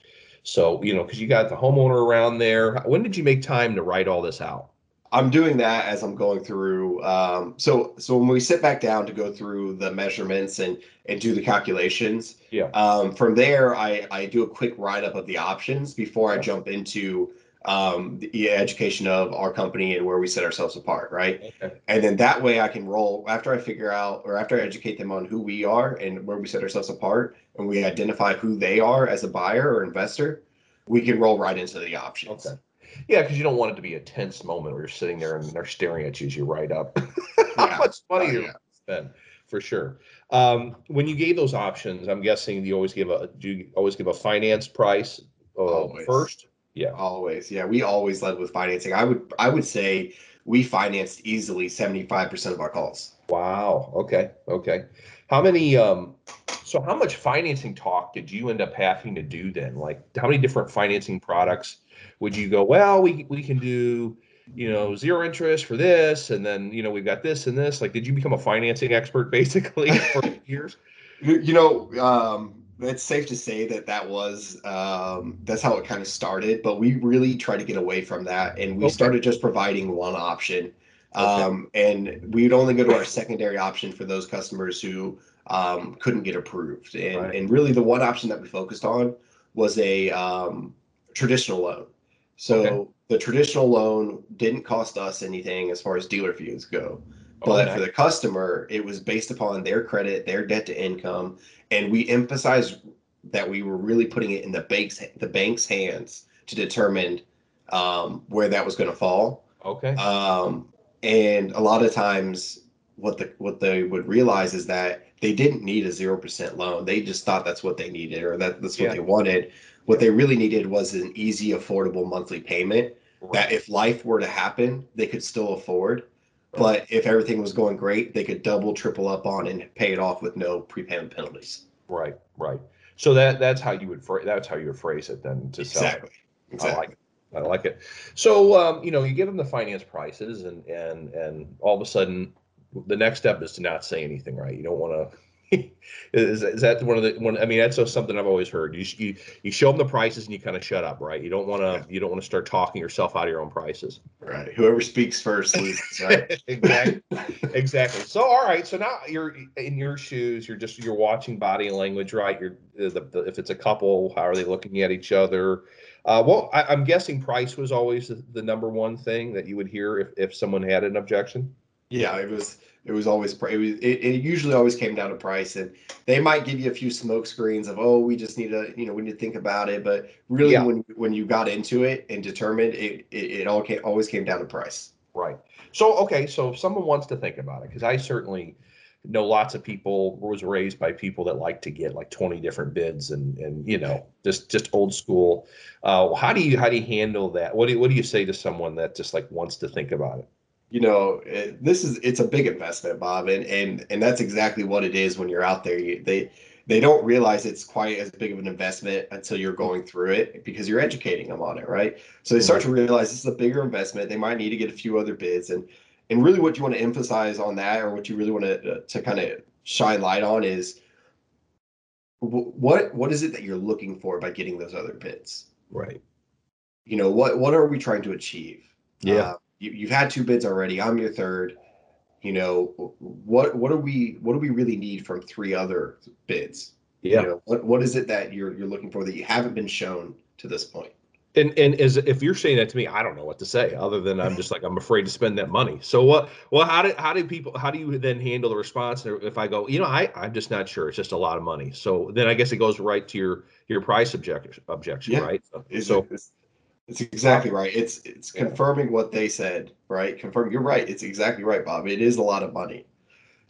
So you know, because you got the homeowner around there. When did you make time to write all this out? I'm doing that as I'm going through. Um, so so when we sit back down to go through the measurements and and do the calculations, Yeah. Um, from there, I I do a quick write up of the options before I jump into um, the education of our company and where we set ourselves apart, right? Okay. And then that way I can roll after I figure out or after I educate them on who we are and where we set ourselves apart and we identify who they are as a buyer or investor, we can roll right into the options. Okay. Yeah, because you don't want it to be a tense moment where you're sitting there and they're staring at you as you write up. How Yeah. much money Oh, yeah. spend for sure. Um, when you gave those options, I'm guessing you always give a do you always give a finance price uh, first? Yeah. Always. Yeah. We always led with financing. I would I would say we financed easily 75% of our calls. Wow. Okay. Okay. How many? Um, so how much financing talk did you end up having to do then? Like, how many different financing products would you go? Well, we we can do, you know, zero interest for this, and then you know we've got this and this. Like, did you become a financing expert basically for years? You you know, um, it's safe to say that that was um, that's how it kind of started. But we really tried to get away from that, and we Okay. started just providing one option. Okay. Um, and we would only go to our secondary option for those customers who um, couldn't get approved. And Right. and really, the one option that we focused on was a um, traditional loan. So Okay. the traditional loan didn't cost us anything as far as dealer fees go. But for the customer, it was based upon their credit, their debt to income, and we emphasized that we were really putting it in the bank's the bank's hands to determine um, where that was going to fall. okay. Um, and a lot of times, what the what they would realize is that they didn't need a zero percent loan. They just thought that's what they needed, or that that's what Yeah. they wanted. What they really needed was an easy, affordable monthly payment that if life were to happen, they could still afford. But if everything was going great, they could double, triple up on and pay it off with no prepayment penalties. Right, right. So that that's how you would phrase that's how you would phrase it then to sell. Exactly. I like it. I like it. So um, you know, you give them the finance prices, and and and all of a sudden, the next step is to not say anything, right? You don't want to. Is, is that one of the one? I mean, that's just something I've always heard. You you you show them the prices and you kind of shut up, right? You don't want to you don't want to start talking yourself out of your own prices. Right. Whoever speaks first loses, right? exactly. exactly. So all right. So now you're in your shoes. You're just you're watching body language, right? You're the, the, if it's a couple, how are they looking at each other? Uh, well, I, I'm guessing price was always the, the number one thing that you would hear if if someone had an objection. Yeah, it was. It was always. It was. It, it usually always came down to price, and they might give you a few smoke screens of, oh, we just need to, you know, we need to think about it. But really, Yeah. when when you got into it and determined, it it, it all came, always came down to price. Right. So okay. So if someone wants to think about it, because I certainly know lots of people was raised by people that like to get like 20 different bids and and you know just just old school uh how do you how do you handle that what do you, what do you say to someone that just like wants to think about it you know it, this is it's a big investment bob and and and that's exactly what it is when you're out there. You, they they don't realize it's quite as big of an investment until you're going through it because you're educating them on it right? So they start to realize this is a bigger investment. They might need to get a few other bids and and really what you want to emphasize on that or what you really want to to kind of shine light on is what what is it that you're looking for by getting those other bids? Right. You know what what are we trying to achieve? Yeah. Uh, you, you've had two bids already i'm your third you know, what what do we what do we really need from three other bids? Yeah. You know, what what is it that you're you're looking for that you haven't been shown to this point? And and as if you're saying that to me, I don't know what to say other than I'm just like I'm afraid to spend that money. So what? Well, how do how do people how do you then handle the response if I go, you know, I I'm just not sure. It's just a lot of money. So then I guess it goes right to your your price objection objection, Yeah. right? Is So it's, exactly right. It's it's Yeah. confirming what they said, right? Confirm. You're right. It's exactly right, Bob. It is a lot of money.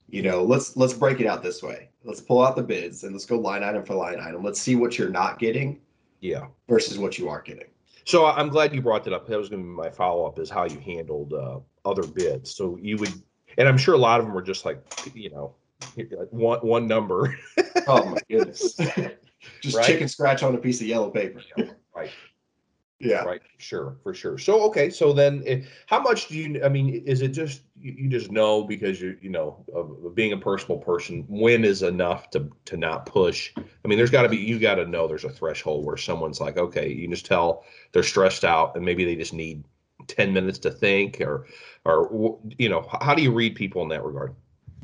You know, let's let's break it out this way. Let's pull out the bids and let's go line item for line item. Let's see what you're not getting yeah. versus what you are getting. So I'm glad you brought that up. That was going to be my follow up is how you handled uh, other bids. So you would, and I'm sure a lot of them were just like, you know, one one number. Oh my goodness. Just Right. chicken scratch on a piece of yellow paper. right. Yeah. Right. Sure. For sure. So okay. So then, eh, how much do you? I mean, is it just you, you just know because you you know being a personal person when is enough to to not push? I mean, there's got to be you got to know there's a threshold where someone's like, okay, you just tell they're stressed out and maybe they just need ten minutes to think or or you know how do you read people in that regard?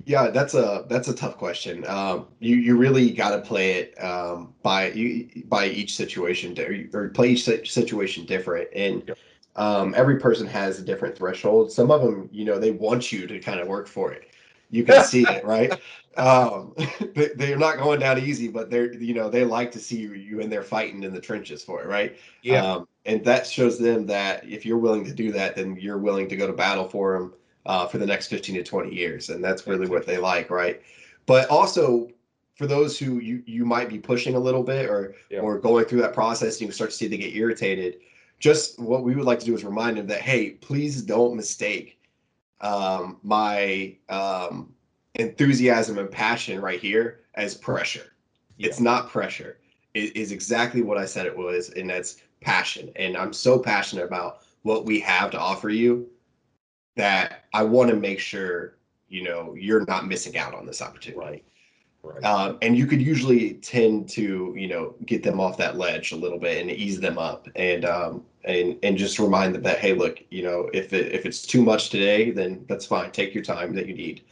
Yeah, that's a that's a tough question. Um, you you really got to play it um, by you by each situation or play each situation different, and Yep. um, every person has a different threshold. Some of them, you know, they want you to kind of work for it. You can see it, right? Um, they, they're not going down easy, but they're you know they like to see you, you in there fighting in the trenches for it, right? Um, and that shows them that if you're willing to do that, then you're willing to go to battle for them uh, for the next 15 to 20 years. And that's really what they like, right? But also for those who you, you might be pushing a little bit or, Yeah. or going through that process, and you start to see they get irritated. Just what we would like to do is remind them that, hey, please don't mistake um, my um, enthusiasm and passion right here as pressure. It's not pressure. It is exactly what I said it was, and that's passion. And I'm so passionate about what we have to offer you that I want to make sure you know you're not missing out on this opportunity. Right. Right. Um, and you could usually tend to you know get them off that ledge a little bit and ease them up and um, and and just remind them that hey look you know if it, if it's too much today then that's fine take your time that you need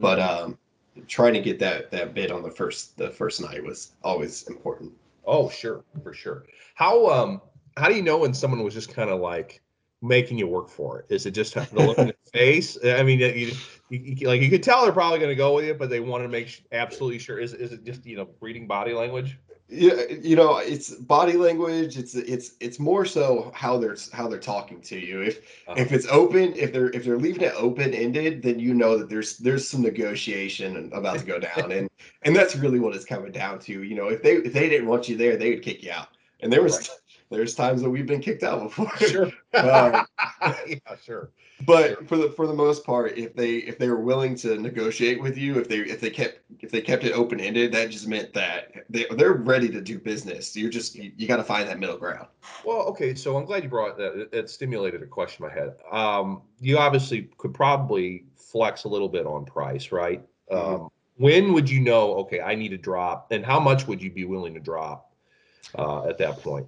but um, trying to get that that bid on the first the first night was always important Oh, sure, for sure. How um how do you know when someone was just kind of like making you work for it? Is it just the look in the face? I mean, you, you like you could tell they're probably going to go with you, but they want to make absolutely sure. Is is it just you know reading body language? yeah you know it's body language it's it's it's more so how they're how they're talking to you if Uh-huh. if it's open if they're if they're leaving it open ended then you know that there's there's some negotiation about to go down and and that's really what it's coming down to you know if they if they didn't want you there they would kick you out and there was Right. There's times that we've been kicked out before Sure. Um, yeah, sure. but Sure. for the for the most part if they if they were willing to negotiate with you if they if they kept if they kept it open ended that just meant that they, they're ready to do business you're just you, you got to find that middle ground Well, okay, so I'm glad you brought that. It, stimulated a question in my head. Um, you obviously could probably flex a little bit on price, right? Mhm. Um, when would you know? Okay, I need to drop, and how much would you be willing to drop uh, at that point?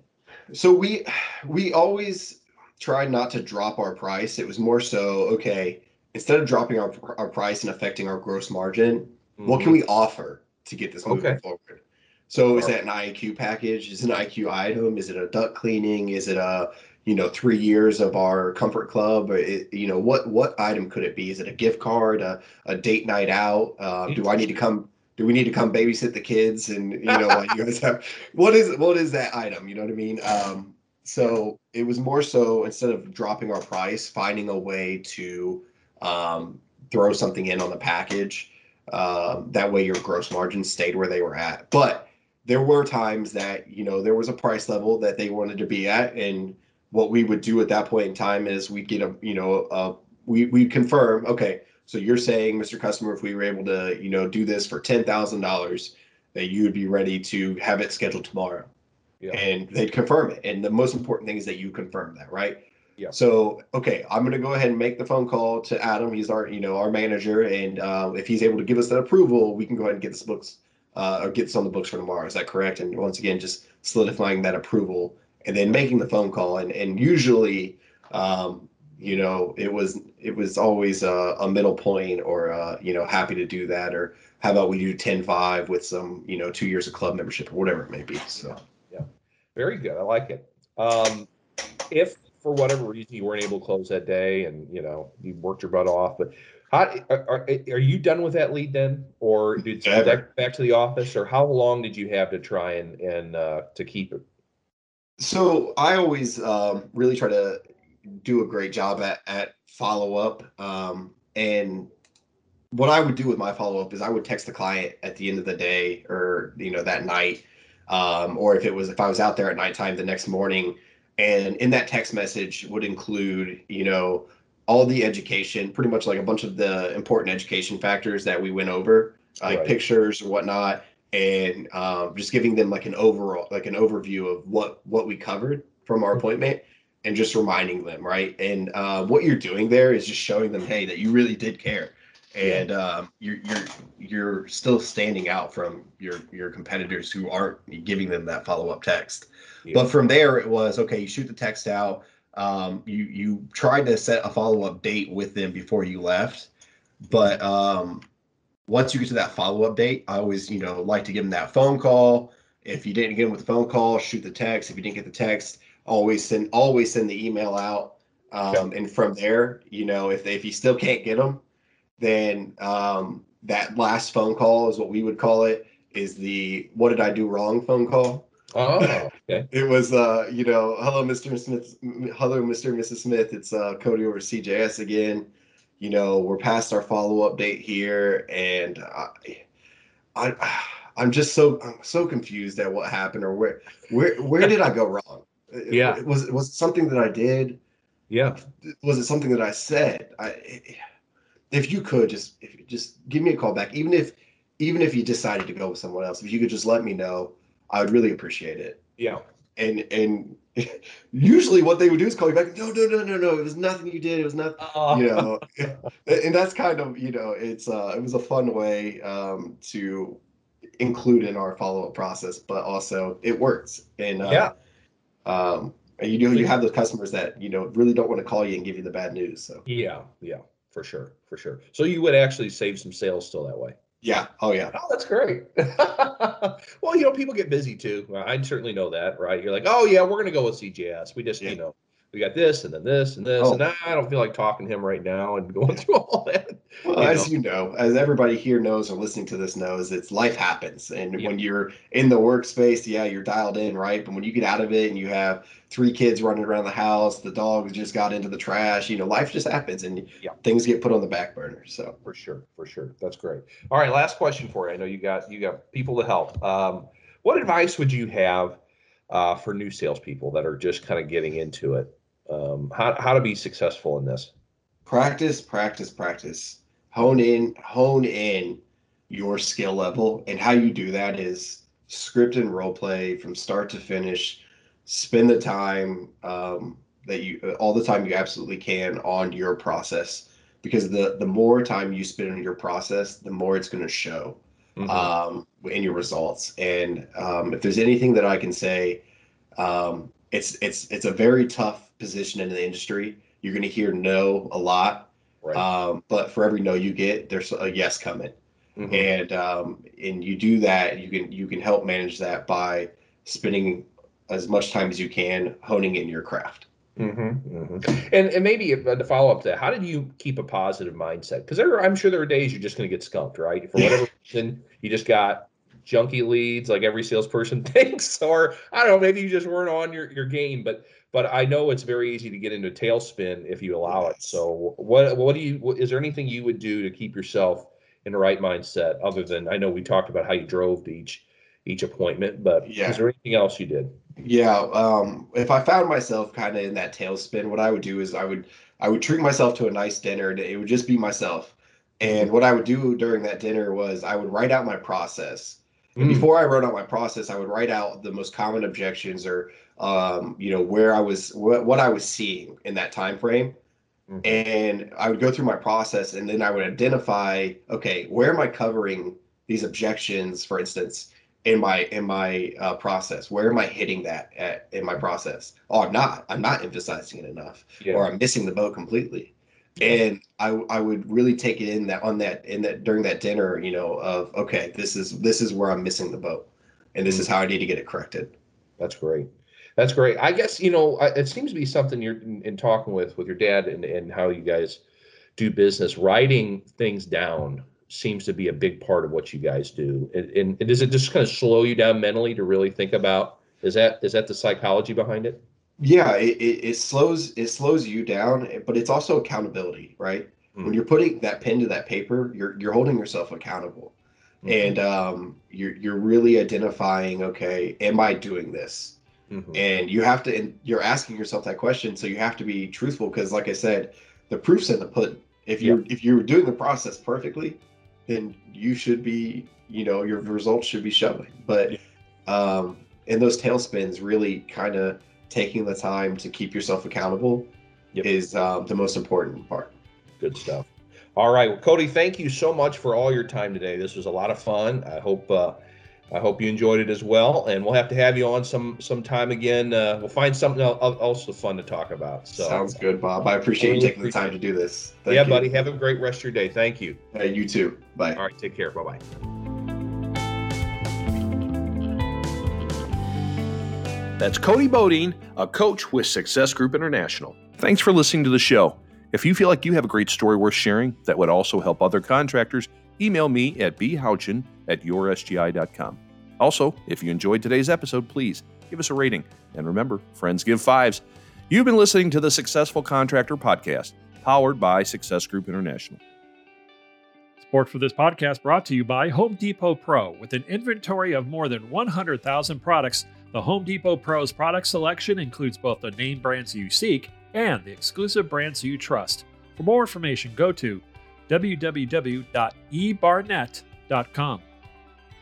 So we we always tried not to drop our price. It was more so okay instead of dropping our, our price and affecting our gross margin what can we offer to get this moving Mm-hmm. Okay. forward? So is that an iq package? Is it an iq item? Is it a duct cleaning? Is it a you know three years of our comfort club? Or it, you know what what item could it be? Is it a gift card a, a date night out? Uh, do i need to come do we need to come babysit the kids and you know like you guys have what is what is that item you know what i mean? Um so it was more so instead of dropping our price finding a way to um throw something in on the package. Um that way your gross margins stayed where they were at. But there were times that you know there was a price level that they wanted to be at and what we would do at that point in time is we'd get a you know uh we we confirm okay so you're saying mr customer if we were able to you know do this for ten thousand dollars that you would be ready to have it scheduled tomorrow? Yeah. and they'd confirm it. And the most important thing is that you confirm that right? Yeah. so okay i'm going to go ahead and make the phone call to adam. He's our you know our manager. And uh, if he's able to give us that approval we can go ahead and get this books uh, or get this on the books for tomorrow. Is that correct? And once again just solidifying that approval and then making the phone call. And and usually um, you know, it was it was always a, a middle point or uh, you know, happy to do that or how about we do 10-5 with some, you know, two years of club membership or whatever it may be. So yeah, very good. I like it. Um, if for whatever reason you weren't able to close that day and you know you worked your butt off, but how are, are, are you done with that lead then, or did you back, back to the office, or how long did you have to try and and uh, to keep it? So I always um, really try to do a great job at at follow up, um, and what I would do with my follow up is I would text the client at the end of the day or you know that night, um, or if it was if I was out there at nighttime the next morning, and in that text message would include you know all the education, pretty much like a bunch of the important education factors that we went over, like right. pictures or whatnot, and um, just giving them like an overall, like an overview of what what we covered from our mm-hmm. appointment, and just reminding them, right? And uh, what you're doing there is just showing them, hey, that you really did care, and um, you're you're you're still standing out from your your competitors who aren't giving them that follow up text. Yeah. But from there, it was okay. You shoot the text out um, you you tried to set a follow up date with them before you left, but um, once you get to that follow up date, I always you know like to give them that phone call. If you didn't get them with the phone call, shoot the text. If you didn't get the text, always send always send the email out. Um, And from there, you know, if if you still can't get them, then um, that last phone call is what we would call it. Is the what did I do wrong phone call? Oh, okay. it was, uh, you know, hello, Mr. Smith. Hello, Mr. and Mrs. Smith. It's uh, Codey over CJS again. You know, we're past our follow up date here, and I, I, I'm just so I'm so confused at what happened or where where where did I go wrong? Yeah, was was it something that I did? Yeah, was it something that I said? I, if you could just if, just give me a call back, even if even if you decided to go with someone else, if you could just let me know I would really appreciate it. Yeah. And and usually what they would do is call you back. No, no, no, no, no. It was nothing you did. It was nothing. Uh, you know, and that's kind of you know, it's uh, it was a fun way um, to include in our follow up process, but also it works. And uh, yeah. Um, and you know, you have those customers that you know really don't want to call you and give you the bad news. So yeah, yeah, for sure, for sure. So you would actually save some sales still that way. Yeah. Oh, yeah. Oh, that's great. well, you know, people get busy too. I certainly know that, right? You're like, oh yeah, we're gonna go with CJS. We just, yeah. you know, we got this and then this and this, oh. and I don't feel like talking to him right now and going through all that. Well, you as know. you know, as everybody here knows or listening to this knows, it's life happens, and yeah. when you're in the workspace, yeah, you're dialed in, right? But when you get out of it and you have three kids running around the house, the dog just got into the trash, you know, life just happens, and yeah. things get put on the back burner. So for sure, for sure, that's great. All right, last question for you. I know you got you got people to help. Um, what advice would you have? Uh, for new salespeople that are just kind of getting into it um, how, how to be successful in this practice practice practice hone in hone in your skill level. And how you do that is script and role play from start to finish. Spend the time um, that you all the time you absolutely can on your process. Because the the more time you spend on your process the more it's going to show mm-hmm. um, in your results. And um, if there's anything that i can say um, it's it's it's a very tough position in the industry. You're going to hear no a lot, right. um, but for every no you get, there's a yes coming, mm-hmm. and um, and you do that. You can you can help manage that by spending as much time as you can honing in your craft. Mm-hmm, mm-hmm. And and maybe uh, to follow up to that, how did you keep a positive mindset? Because I'm sure there are days you're just going to get skunked, right? For whatever reason, you just got junky leads like every salesperson thinks, or I don't know, maybe you just weren't on your, your game. But but I know it's very easy to get into a tailspin if you allow it. So what what do you is there anything you would do to keep yourself in the right mindset other than I know we talked about how you drove to each each appointment, but yeah. is there anything else you did? Yeah, um, if I found myself kind of in that tailspin, what I would do is I would I would treat myself to a nice dinner. And it would just be myself. And what I would do during that dinner was I would write out my process. And mm. before I wrote out my process, I would write out the most common objections or um, you know, where I was, what, what I was seeing in that time frame. Mm-hmm. And I would go through my process and then I would identify, okay, where am I covering these objections, for instance, in my in my uh, process? Where am I hitting that at in my process? Oh, I'm not. I'm not emphasizing it enough, Yeah. or I'm missing the boat completely. And I I would really take it in that on that in that during that dinner, you know, of okay, this is this is where I'm missing the boat, and this is mm. how I need to get it corrected. That's great. That's great. I guess you know it seems to be something you're in, in talking with with your dad and and how you guys do business. Writing things down seems to be a big part of what you guys do. And, and, and does it just kind of slow you down mentally to really think about? Is that is that the psychology behind it? Yeah, it, it, it slows it slows you down, but it's also accountability, right? Mm. When you're putting that pen to that paper, you're you're holding yourself accountable. Mhm. and um, you're you're really identifying okay am i doing this Mhm. and you have to and you're asking yourself that question so you have to be truthful because like i said the proof's in the pudding if you're if you're doing the process perfectly then you should be you know your results should be showing but um and those tailspins really kind of taking the time to keep yourself accountable Yep. is um, the most important part Good stuff. All right, well, Codey, thank you so much for all your time today. This was a lot of fun. I hope uh, I hope you enjoyed it as well, and we'll have to have you on some some time again. Uh, we'll find something el- el- else fun to talk about. So, sounds good bob i appreciate I you taking the time to do this Thank yeah, you. buddy. Have a great rest of your day. Thank you. Hey, you too bye All right, take care. Bye bye. That's Codey Bodine, a coach with Success Group International. Thanks for listening to the show. If you feel like you have a great story worth sharing that would also help other contractors, email me at bhouchin at yoursgi.com. Also, if you enjoyed today's episode, please give us a rating. And remember, friends give fives. You've been listening to the Successful Contractor Podcast, powered by Success Group International. Support for this podcast brought to you by Home Depot Pro. With an inventory of more than 100,000 products, the Home Depot Pro's product selection includes both the name brands you seek and the exclusive brands you trust. For more information, go to www.ebarnett.com.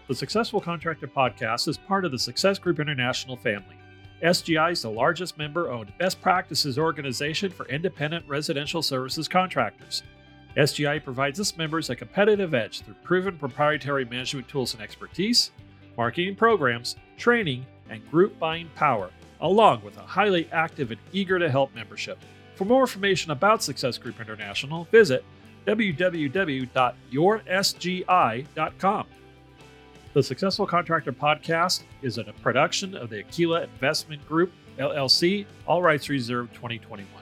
The Successful Contractor Podcast is part of the Success Group International family. SGI is the largest member owned best practices organization for independent residential services contractors. SGI provides its members a competitive edge through proven proprietary management tools and expertise, marketing programs, training, and group buying power, along with a highly active and eager to help membership. For more information about Success Group International, visit www.yoursgi.com. The Successful Contractor Podcast is a production of the Aquila Investment Group, LLC, all rights reserved 2021.